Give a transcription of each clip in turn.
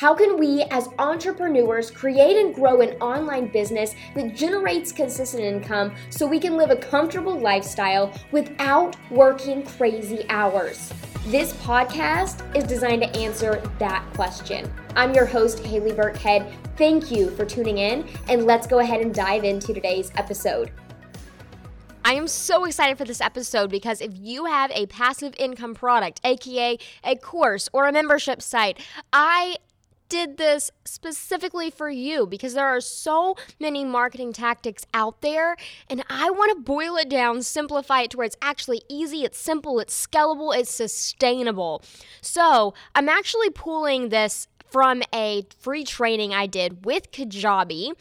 How can we, as entrepreneurs, create and grow an online business that generates consistent income so we can live a comfortable lifestyle without working crazy hours? This podcast is designed to answer that question. I'm your host, Haley Burkhead. Thank you for tuning in, and let's go ahead and dive into today's episode. I am so excited for this episode because if you have a passive income product, aka a course or a membership site, I did this specifically for you because there are so many marketing tactics out there and I want to boil it down, simplify it to where it's actually easy, it's simple, it's scalable, it's sustainable. So, I'm actually pulling this from a free training I did with Kajabi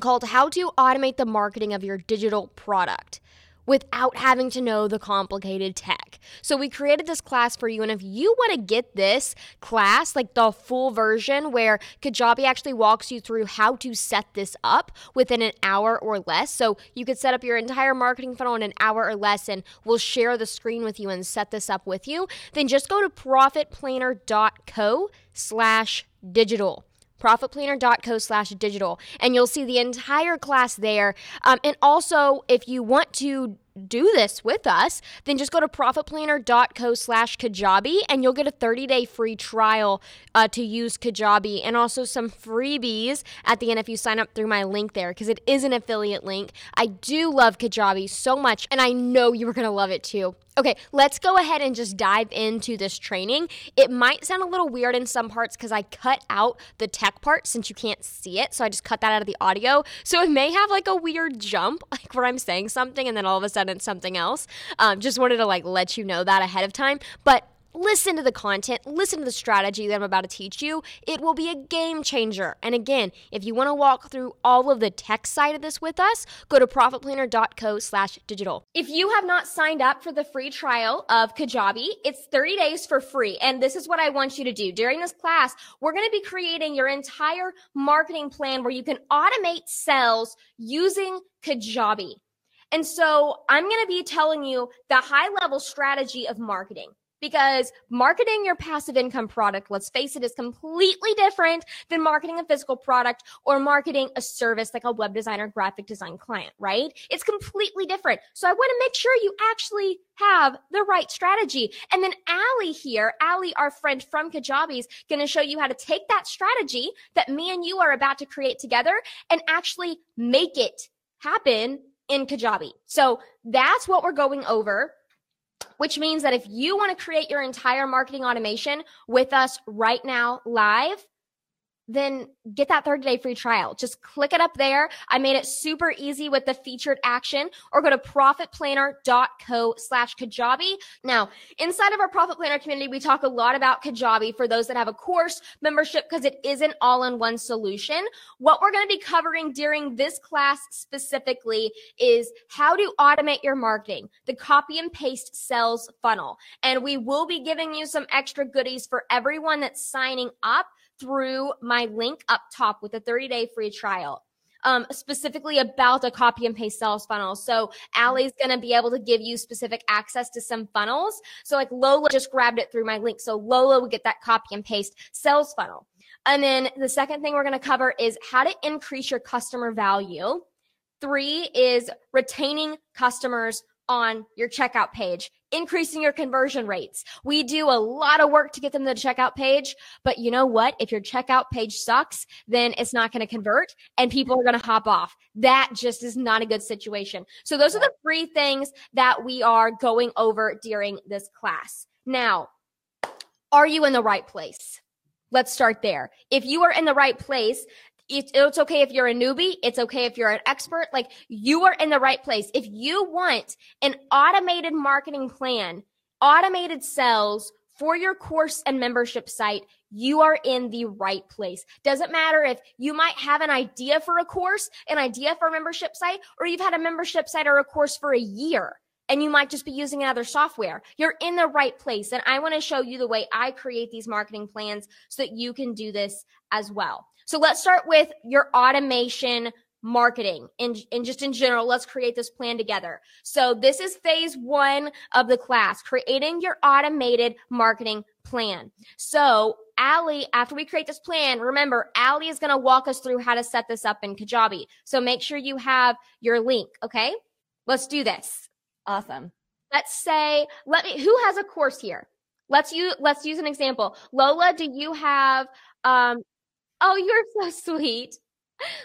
called How to Automate the Marketing of Your Digital Product without having to know the complicated tech. So we created this class for you and if you want to get this class, like the full version where Kajabi actually walks you through how to set this up within an hour or less. So you could set up your entire marketing funnel in an hour or less and we'll share the screen with you and set this up with you. Then just go to profitplanner.co slash digital profitplanner.co slash digital and you'll see the entire class there um, and also if you want to do this with us, then just go to profitplanner.co slash Kajabi and you'll get a 30 day free trial uh, to use Kajabi and also some freebies at the end if you sign up through my link there because it is an affiliate link. I do love Kajabi so much and I know you are going to love it too. Okay, let's go ahead and just dive into this training. It might sound a little weird in some parts because I cut out the tech part since you can't see it. So I just cut that out of the audio. So it may have like a weird jump, like where I'm saying something and then all of a sudden it's something else. Um, just wanted to like let you know that ahead of time. But listen to the content, listen to the strategy that I'm about to teach you. It will be a game changer. And again, if you want to walk through all of the tech side of this with us, go to profitplanner.co slash digital. If you have not signed up for the free trial of Kajabi, it's 30 days for free. And this is what I want you to do. During this class, we're going to be creating your entire marketing plan where you can automate sales using Kajabi. And so I'm going to be telling you the high level strategy of marketing because marketing your passive income product, let's face it, is completely different than marketing a physical product or marketing a service like a web designer, graphic design client, right? It's completely different. So I want to make sure you actually have the right strategy. And then Allie here, Allie, our friend from Kajabi, is going to show you how to take that strategy that me and you are about to create together and actually make it happen in Kajabi. So that's what we're going over which means that if you want to create your entire marketing automation with us right now live, then get that 30 day free trial. Just click it up there. I made it super easy with the featured action or go to profitplanner.co slash Kajabi. Now, inside of our Profit Planner community, we talk a lot about Kajabi for those that have a course membership because it is an all in one solution. What we're going to be covering during this class specifically is how to automate your marketing, the copy and paste sales funnel. And we will be giving you some extra goodies for everyone that's signing up through my link up top with a 30 day free trial. Um, specifically about a copy and paste sales funnel. So Allie's going to be able to give you specific access to some funnels. So like Lola just grabbed it through my link. So Lola will get that copy and paste sales funnel. And then the second thing we're going to cover is how to increase your customer value. Three is retaining customers on your checkout page, increasing your conversion rates. We do a lot of work to get them to the checkout page, but you know what? If your checkout page sucks, then it's not going to convert and people are going to hop off. That just is not a good situation. So those are the three things that we are going over during this class. Now, are you in the right place? Let's start there. If you are in the right place, it's okay if you're a newbie. It's okay if you're an expert. Like you are in the right place. If you want an automated marketing plan, automated sales for your course and membership site, you are in the right place. Doesn't matter if you might have an idea for a course, an idea for a membership site, or you've had a membership site or a course for a year and you might just be using another software. You're in the right place. And I want to show you the way I create these marketing plans so that you can do this as well. So let's start with your automation marketing and, and just in general let's create this plan together so this is phase one of the class creating your automated marketing plan. So Allie, after we create this plan, remember, Allie is going to walk us through how to set this up in Kajabi. So make sure you have your link. Okay. Let's do this. Awesome. Let's say, let me, who has a course here? Let's use, let's use an example. Lola, do you have, um, oh, you're so sweet.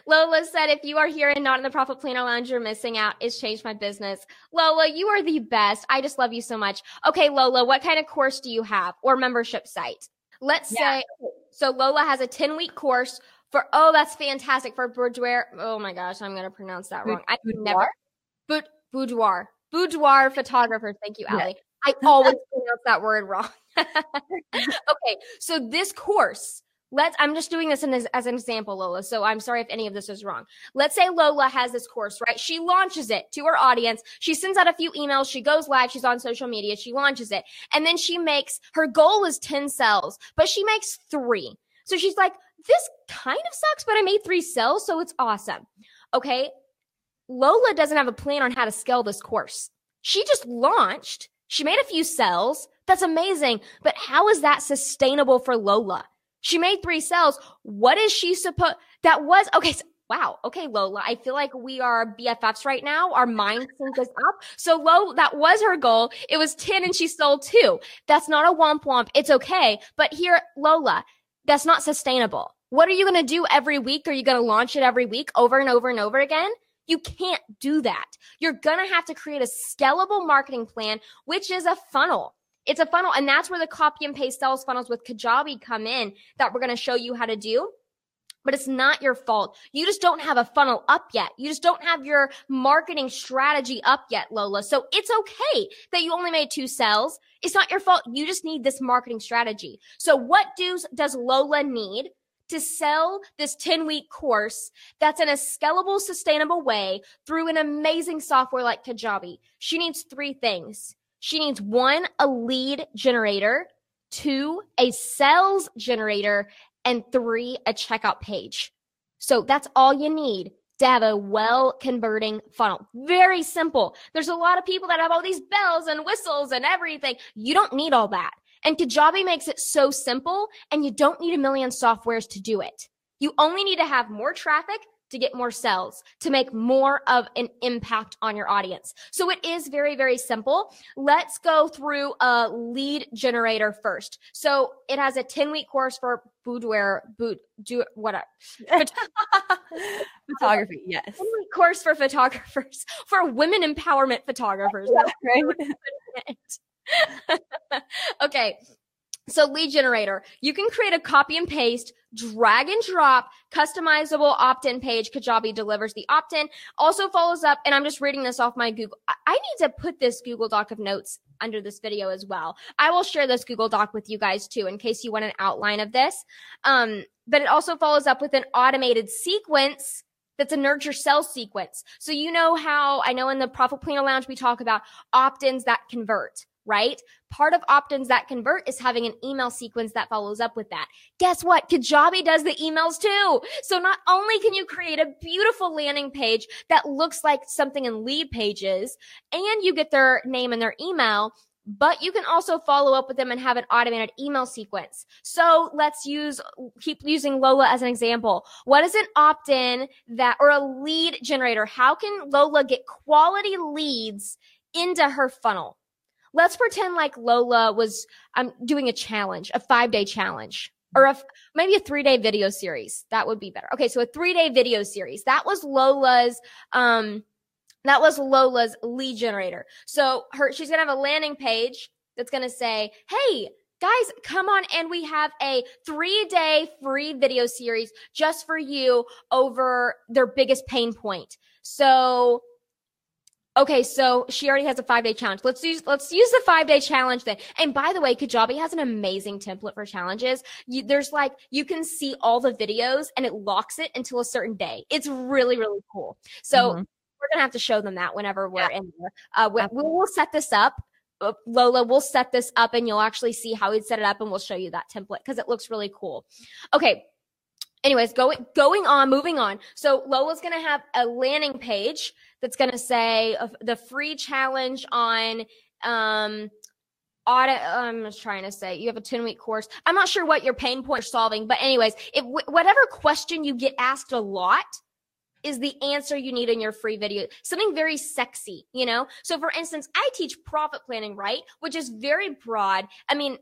Lola said, if you are here and not in the Profit Planner Lounge, you're missing out. It's changed my business. Lola, you are the best. I just love you so much. Okay, Lola, what kind of course do you have or membership site? Let's yeah. say, so Lola has a 10 week course for, oh, that's fantastic for boudoir. Oh my gosh, I'm going to pronounce that wrong. I never, but boudoir, boudoir photographer. Thank you, Allie. I always pronounce that word wrong. okay, so this course let's i'm just doing this as, as, an example lola so i'm sorry if any of this is wrong. Let's say lola has this course right? She launches it to her audience. She sends out a few emails. She goes live. She's on social media. She launches it. And then she makes her goal is 10 sales but she makes three. So she's like this kind of sucks but i made three sales so it's awesome. Okay? Lola doesn't have a plan on how to scale this course. She just launched. She made a few sales that's amazing. But how is that sustainable for lola she made three sales. What is she supposed? That was okay. So, wow. Okay, Lola. I feel like we are BFFs right now. Our mind sync is up. So low, that was her goal. It was 10 and she sold two. That's not a womp womp. It's okay. But here, Lola, that's not sustainable. What are you going to do every week? Are you going to launch it every week over and over and over again? You can't do that. You're going to have to create a scalable marketing plan, which is a funnel. It's a funnel. And that's where the copy and paste sales funnels with Kajabi come in that we're going to show you how to do. But it's not your fault. You just don't have a funnel up yet. You just don't have your marketing strategy up yet, Lola. So it's okay that you only made two sales. It's not your fault. You just need this marketing strategy. So what does, does Lola need? to sell this 10 week course that's in a scalable, sustainable way through an amazing software like Kajabi. She needs three things. She needs one, a lead generator, two, a sales generator, and three, a checkout page. So that's all you need to have a well converting funnel. Very simple. There's a lot of people that have all these bells and whistles and everything. You don't need all that. And Kajabi makes it so simple and you don't need a million softwares to do it. You only need to have more traffic to get more sales, to make more of an impact on your audience. So it is very, very simple. Let's go through a lead generator first. So it has a 10 week course for boudoir, boot, do whatever. Photography, yes. Course for photographers, for women empowerment photographers. Yeah, right? okay. So lead generator, you can create a copy and paste, drag and drop, customizable opt-in page. Kajabi delivers the opt-in. Also follows up, and I'm just reading this off my Google. I need to put this Google Doc of notes under this video as well. I will share this Google Doc with you guys too, in case you want an outline of this. Um, but it also follows up with an automated sequence that's a nurture sales sequence. So you know how I know in the Profit Planner Lounge we talk about opt-ins that convert right? Part of opt-ins that convert is having an email sequence that follows up with that. Guess what? Kajabi does the emails too. So not only can you create a beautiful landing page that looks like something in Leadpages and you get their name and their email, but you can also follow up with them and have an automated email sequence. So let's use, keep using Lola as an example. What is an opt in that, or a lead generator? How can Lola get quality leads into her funnel? Let's pretend like Lola was I'm um, doing a challenge, a five day challenge or a, maybe a three day video series. That would be better. Okay. So a three day video series. That was Lola's, um, that was Lola's lead generator. So her, she's going to have a landing page that's going to say, Hey, guys, come on. And we have a three day free video series just for you over their biggest pain point. So Okay, so she already has a five day challenge. Let's use let's use the five day challenge then. And by the way, Kajabi has an amazing template for challenges. You, there's like you can see all the videos and it locks it until a certain day. It's really really cool. So mm-hmm. we're gonna have to show them that whenever we're yeah. in there. Uh, we, we will set this up. Uh, Lola, we'll set this up and you'll actually see how we'd set it up and we'll show you that template because it looks really cool. Okay. Anyways, going going on, moving on. So Lola's gonna have a landing page that's to say uh, the free challenge on um, audit i'm just trying to say you have a 10 week course. I'm not sure what your pain point are solving but anyways if whatever question you get asked a lot is the answer you need in your free video. Something very sexy you know? So for instance i teach profit planning right? Which is very broad. I mean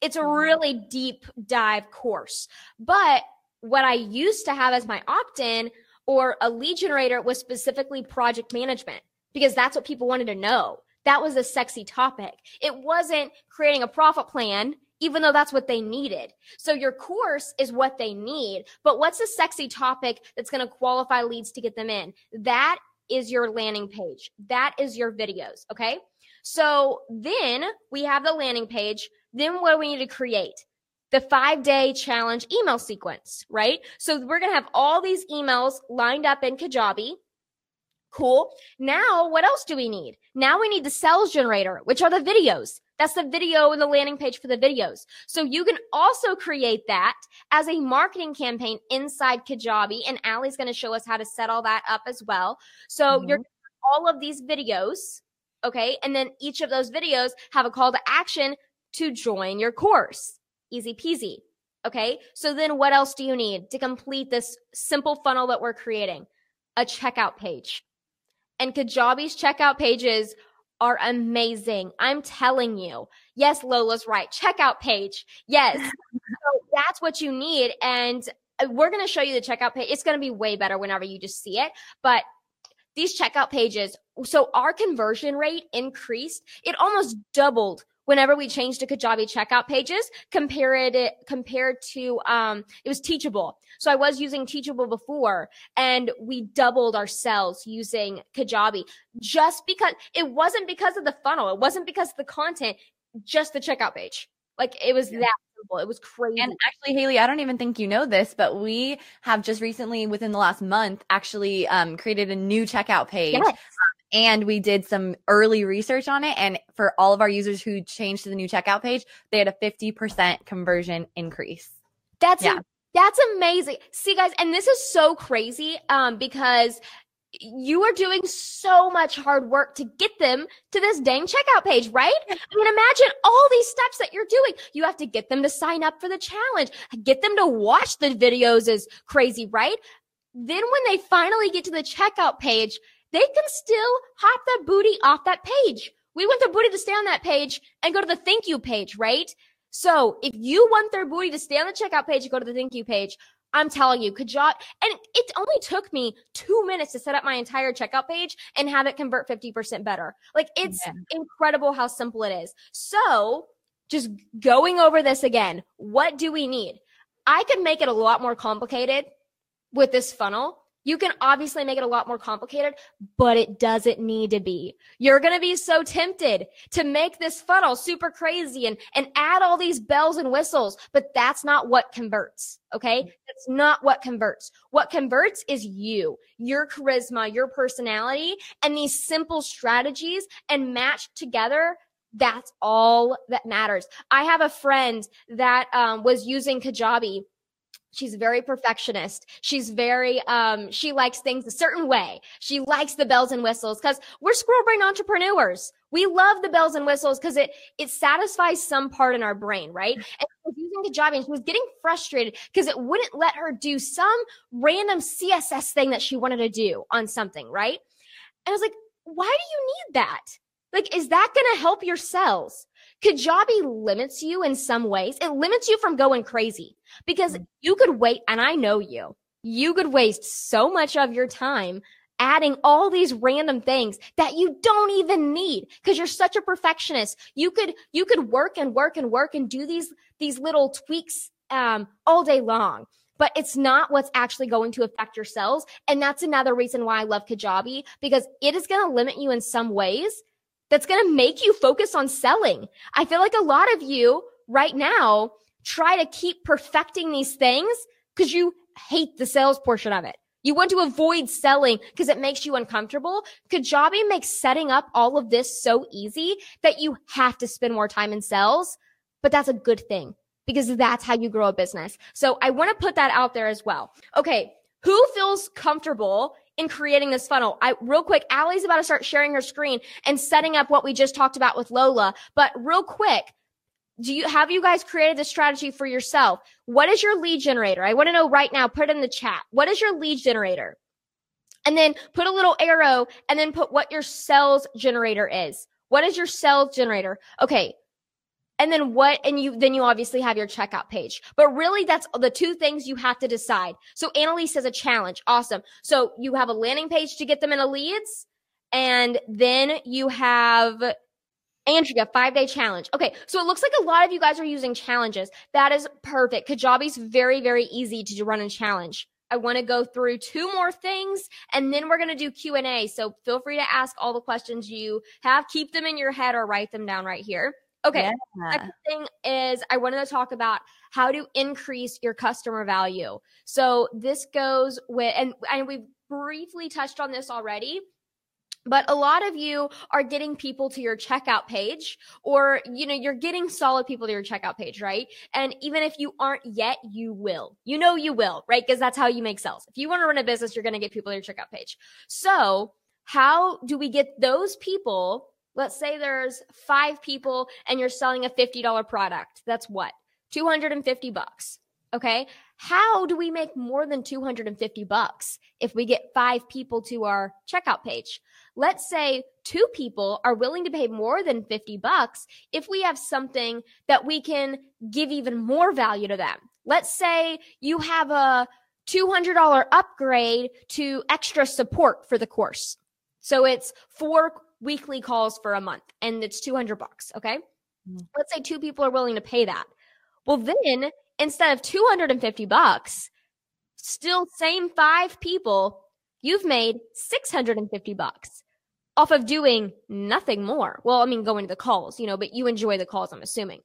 it's a really deep dive course. But what i used to have as my opt-in or a lead generator was specifically project management because that's what people wanted to know that was a sexy topic. It wasn't creating a profit plan, even though that's what they needed. So your course is what they need. But what's a sexy topic that's going to qualify leads to get them in? That is your landing page. That is your videos. Okay. So then we have the landing page. Then what do we need to create? The five day challenge email sequence, right? So we're going to have all these emails lined up in Kajabi. Cool. Now, what else do we need? Now we need the sales generator, which are the videos. That's the video and the landing page for the videos. So you can also create that as a marketing campaign inside Kajabi. And Allie's going to show us how to set all that up as well. So mm-hmm. you're all of these videos. Okay. And then each of those videos have a call to action to join your course. Easy peasy. Okay. So then what else do you need to complete this simple funnel that we're creating? A checkout page. And Kajabi's checkout pages are amazing. I'm telling you. Yes, Lola's right. Checkout page. Yes. so that's what you need. And uh, we're going to show you the checkout page. It's going to be way better whenever you just see it. But these checkout pages, so our conversion rate increased. It almost doubled whenever we changed to Kajabi checkout pages compared it compared to um it was teachable. So I was using teachable before and we doubled our sales using Kajabi just because it wasn't because of the funnel. It wasn't because of the content, just the checkout page. Like it was yeah. that simple. It was crazy. And actually, Haley, I don't even think you know this, but we have just recently, within the last month, actually um, created a new checkout page. Yes and we did some early research on it. And for all of our users who changed to the new checkout page, they had a 50% conversion increase. That's yeah. that's amazing. See guys, and this is so crazy um because you are doing so much hard work to get them to this dang checkout page, right? I mean, imagine all these steps that you're doing. You have to get them to sign up for the challenge, get them to watch the videos is crazy, right? Then when they finally get to the checkout page, they can still hop that booty off that page. We want their booty to stay on that page and go to the thank you page, right? So if you want their booty to stay on the checkout page and go to the thank you page, I'm telling you, Kajot, and it only took me two minutes to set up my entire checkout page and have it convert 50% better. Like it's yeah. incredible how simple it is. So just going over this again, what do we need? I could make it a lot more complicated with this funnel you can obviously make it a lot more complicated, but it doesn't need to be. You're going to be so tempted to make this funnel super crazy and, and add all these bells and whistles, but that's not what converts. Okay. That's not what converts. What converts is you, your charisma, your personality, and these simple strategies and matched together that's all that matters. I have a friend that um, was using Kajabi She's very perfectionist. She's very, um, she likes things a certain way. She likes the bells and whistles because we're squirrel brain entrepreneurs. We love the bells and whistles because it, it satisfies some part in our brain, right? And she was using Kajabi and she was getting frustrated because it wouldn't let her do some random CSS thing that she wanted to do on something, right? And I was like, why do you need that? Like, is that going to help your cells? Kajabi limits you in some ways. It limits you from going crazy because mm. you could wait, and I know you, you could waste so much of your time adding all these random things that you don't even need because you're such a perfectionist. You could, you could work and work and work and do these, these little tweaks, um, all day long but it's not what's actually going to affect your cells. And that's another reason why I love Kajabi because it is going to limit you in some ways that's going to make you focus on selling. I feel like a lot of you right now try to keep perfecting these things because you hate the sales portion of it. You want to avoid selling because it makes you uncomfortable. Kajabi makes setting up all of this so easy that you have to spend more time in sales, but that's a good thing because that's how you grow a business. So I want to put that out there as well. Okay. Who feels comfortable in creating this funnel. I real quick, Allie's about to start sharing her screen and setting up what we just talked about with Lola. But real quick, do you have you guys created the strategy for yourself? What is your lead generator? I want to know right now. Put it in the chat. What is your lead generator? And then put a little arrow and then put what your sales generator is. What is your sales generator? Okay. And then what? And you, then you obviously have your checkout page. But really, that's the two things you have to decide. So Annalise says a challenge. Awesome. So you have a landing page to get them in a leads. And then you have Andrea, five day challenge. Okay, so it looks like a lot of you guys are using challenges. That is perfect. Kajabi's very, very easy to run a challenge. I want to go through two more things and then we're going to do Q&A. So feel free to ask all the questions you have. Keep them in your head or write them down right here. Okay. Yeah. Second thing is I wanted to talk about how to increase your customer value. So this goes with, and, and we've briefly touched on this already, but a lot of you are getting people to your checkout page or you know you're getting solid people to your checkout page right and even if you aren't yet you will you know you will right because that's how you make sales if you want to run a business you're going to get people to your checkout page so how do we get those people let's say there's five people and you're selling a $50 product. That's what? 250 bucks. Okay? How do we make more than 250 bucks if we get five people to our checkout page? Let's say two people are willing to pay more than 50 bucks if we have something that we can give even more value to them. Let's say you have a $200 upgrade to extra support for the course. So it's four weekly calls for a month and it's 200 bucks. Okay. Mm-hmm. Let's say two people are willing to pay that. Well, then instead of 250 bucks, still same five people, you've made 650 bucks off of doing nothing more. Well, I mean, going to the calls, you know, but you enjoy the calls, I'm assuming.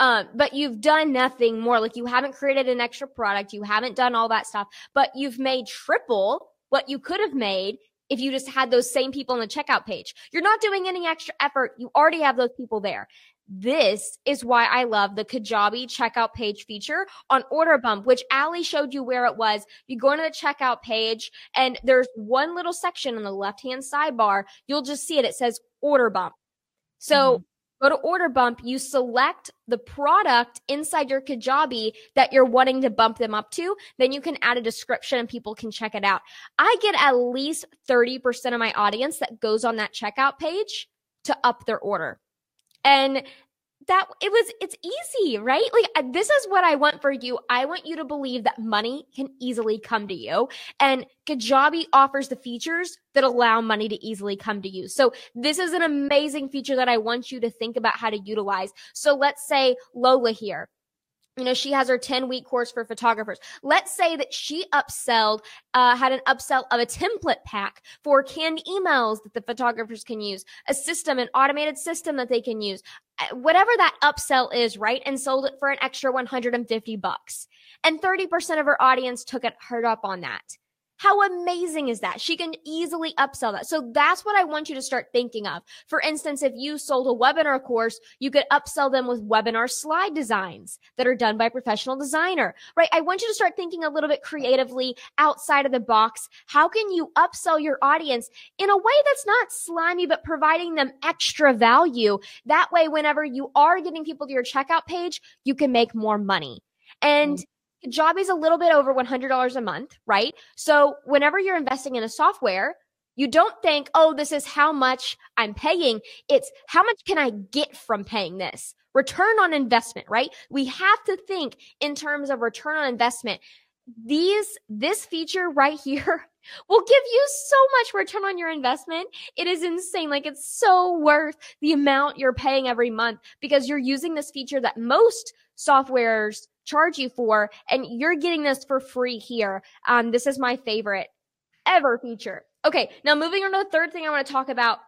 Um, but you've done nothing more. Like you haven't created an extra product. You haven't done all that stuff, but you've made triple what you could have made if you just had those same people on the checkout page. You're not doing any extra effort. You already have those people there. This is why I love the Kajabi checkout page feature on Order Bump, which Allie showed you where it was. You go into the checkout page and there's one little section on the left hand sidebar. You'll just see it. It says Order Bump. So mm-hmm. Go to Order Bump. You select the product inside your Kajabi that you're wanting to bump them up to. Then you can add a description and people can check it out. I get at least 30% of my audience that goes on that checkout page to up their order and that it was it's easy right? Like this is what i want for you. I want you to believe that money can easily come to you and kajabi offers the features that allow money to easily come to you. So this is an amazing feature that i want you to think about how to utilize. So let's say lola here you know, she has her 10 week course for photographers. Let's say that she upselled, uh, had an upsell of a template pack for canned emails that the photographers can use, a system, an automated system that they can use, uh, whatever that upsell is, right? And sold it for an extra 150 bucks. And 30% of her audience took it, heard up on that. How amazing is that? She can easily upsell that. So that's what I want you to start thinking of. For instance, if you sold a webinar course, you could upsell them with webinar slide designs that are done by a professional designer, right? I want you to start thinking a little bit creatively outside of the box. How can you upsell your audience in a way that's not slimy, but providing them extra value? That way, whenever you are getting people to your checkout page, you can make more money. And mm-hmm job is a little bit over $100 a month, right? So whenever you're investing in a software, you don't think, oh, this is how much I'm paying. It's how much can I get from paying this? Return on investment, right? We have to think in terms of return on investment. These, this feature right here will give you so much return on your investment. It is insane. Like it's so worth the amount you're paying every month because you're using this feature that most softwares charge you for, and you're getting this for free here. Um, this is my favorite ever feature. Okay, now moving on to the third thing I want to talk about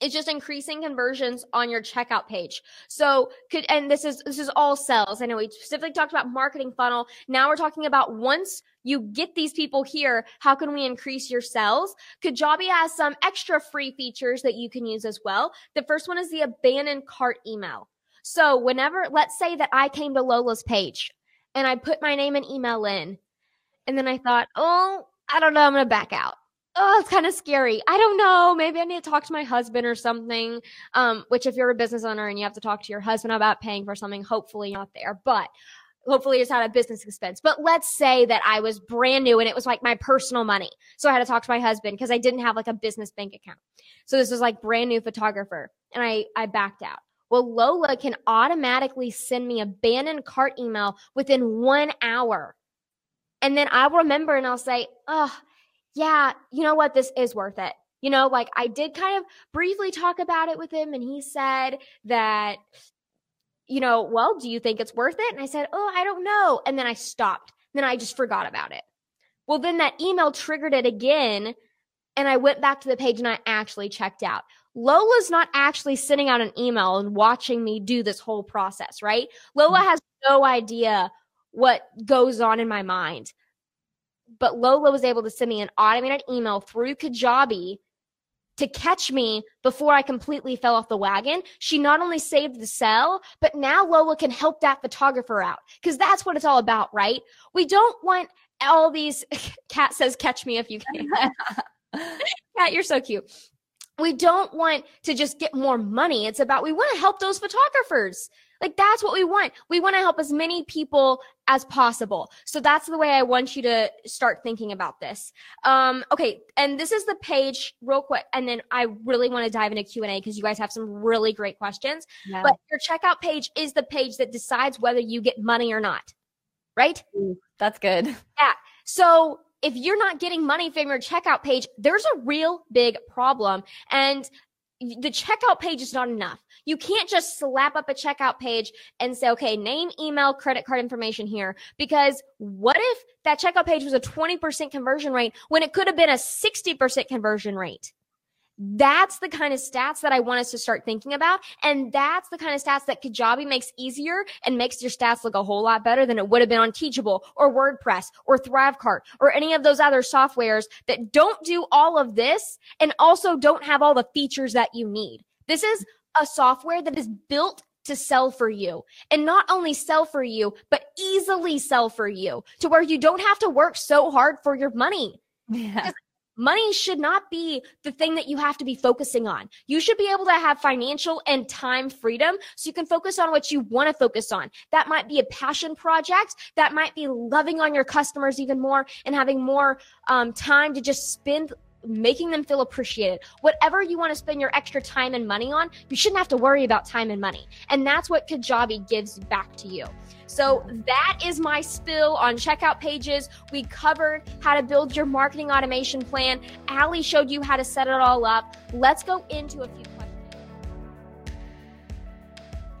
is just increasing conversions on your checkout page. So could and this is this is all sales. I know we specifically talked about marketing funnel. Now we're talking about once you get these people here, how can we increase your sales? Kajabi has some extra free features that you can use as well. The first one is the abandoned cart email. So whenever, let's say that I came to Lola's page and I put my name and email in, and then I thought, oh, I don't know, I'm going to back out. oh, it's kind of scary. I don't know. Maybe I need to talk to my husband or something. Um, which if you're a business owner and you have to talk to your husband about paying for something, hopefully not there. But hopefully it's not a business expense. But let's say that I was brand new and it was like my personal money. So I had to talk to my husband because I didn't have like a business bank account. So this was like brand new photographer and I, I backed out. Well, Lola can automatically send me a abandoned cart email within one hour. And then I'll remember and I'll say, oh, yeah, you know what? This is worth it. You know, like I did kind of briefly talk about it with him, and he said that, you know, well, do you think it's worth it? And I said, oh, I don't know. And then I stopped. Then I just forgot about it. Well, then that email triggered it again. And I went back to the page and I actually checked out. Lola's not actually sending out an email and watching me do this whole process, right? Lola mm-hmm. has no idea what goes on in my mind but Lola was able to send me an automated email through Kajabi to catch me before I completely fell off the wagon. She not only saved the sell, but now Lola can help that photographer out because that's what it's all about, right? We don't want all these. Cat says, "Catch me if you can." Cat, you're so cute. We don't want to just get more money. It's about we want to help those photographers. Like that's what we want. We want to help as many people as possible. So that's the way I want you to start thinking about this. Um, okay, and this is the page real quick, and then I really want to dive into Q and A because you guys have some really great questions. Yeah. But your checkout page is the page that decides whether you get money or not, right? Ooh, that's good. Yeah. So if you're not getting money from your checkout page, there's a real big problem. And the checkout page is not enough. You can't just slap up a checkout page and say, okay, name, email, credit card information here. Because what if that checkout page was a 20% conversion rate when it could have been a 60% conversion rate? That's the kind of stats that I want us to start thinking about. And that's the kind of stats that Kajabi makes easier and makes your stats look a whole lot better than it would have been on Teachable or WordPress or Thrivecart or any of those other softwares that don't do all of this and also don't have all the features that you need. This is a software that is built to sell for you and not only sell for you, but easily sell for you to where you don't have to work so hard for your money. Yeah. Money should not be the thing that you have to be focusing on. You should be able to have financial and time freedom so you can focus on what you want to focus on. That might be a passion project. That might be loving on your customers even more and having more um, time to just spend making them feel appreciated. Whatever you want to spend your extra time and money on, you shouldn't have to worry about time and money. And that's what Kajabi gives back to you. So that is my spill on checkout pages. We covered how to build your marketing automation plan. Allie showed you how to set it all up. Let's go into a few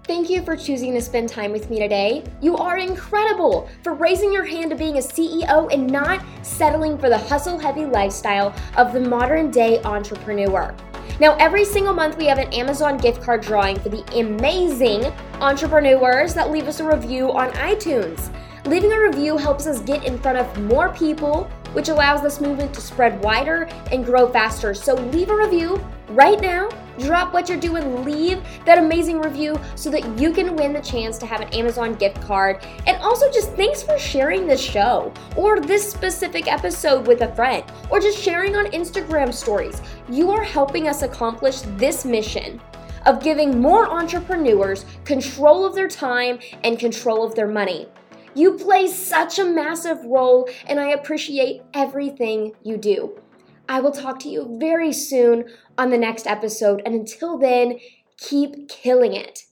Thank you for choosing to spend time with me today. You are incredible for raising your hand to being a CEO and not settling for the hustle heavy lifestyle of the modern day entrepreneur. Now, every single month, we have an Amazon gift card drawing for the amazing entrepreneurs that leave us a review on iTunes. Leaving a review helps us get in front of more people, which allows this movement to spread wider and grow faster. So, leave a review right now drop what you're doing, leave that amazing review so that you can win the chance to have an Amazon gift card. And also, just thanks for sharing this show or this specific episode with a friend or just sharing on Instagram stories. You are helping us accomplish this mission of giving more entrepreneurs control of their time and control of their money. You play such a massive role, and I appreciate everything you do. I will talk to you very soon on the next episode. And until then, keep killing it.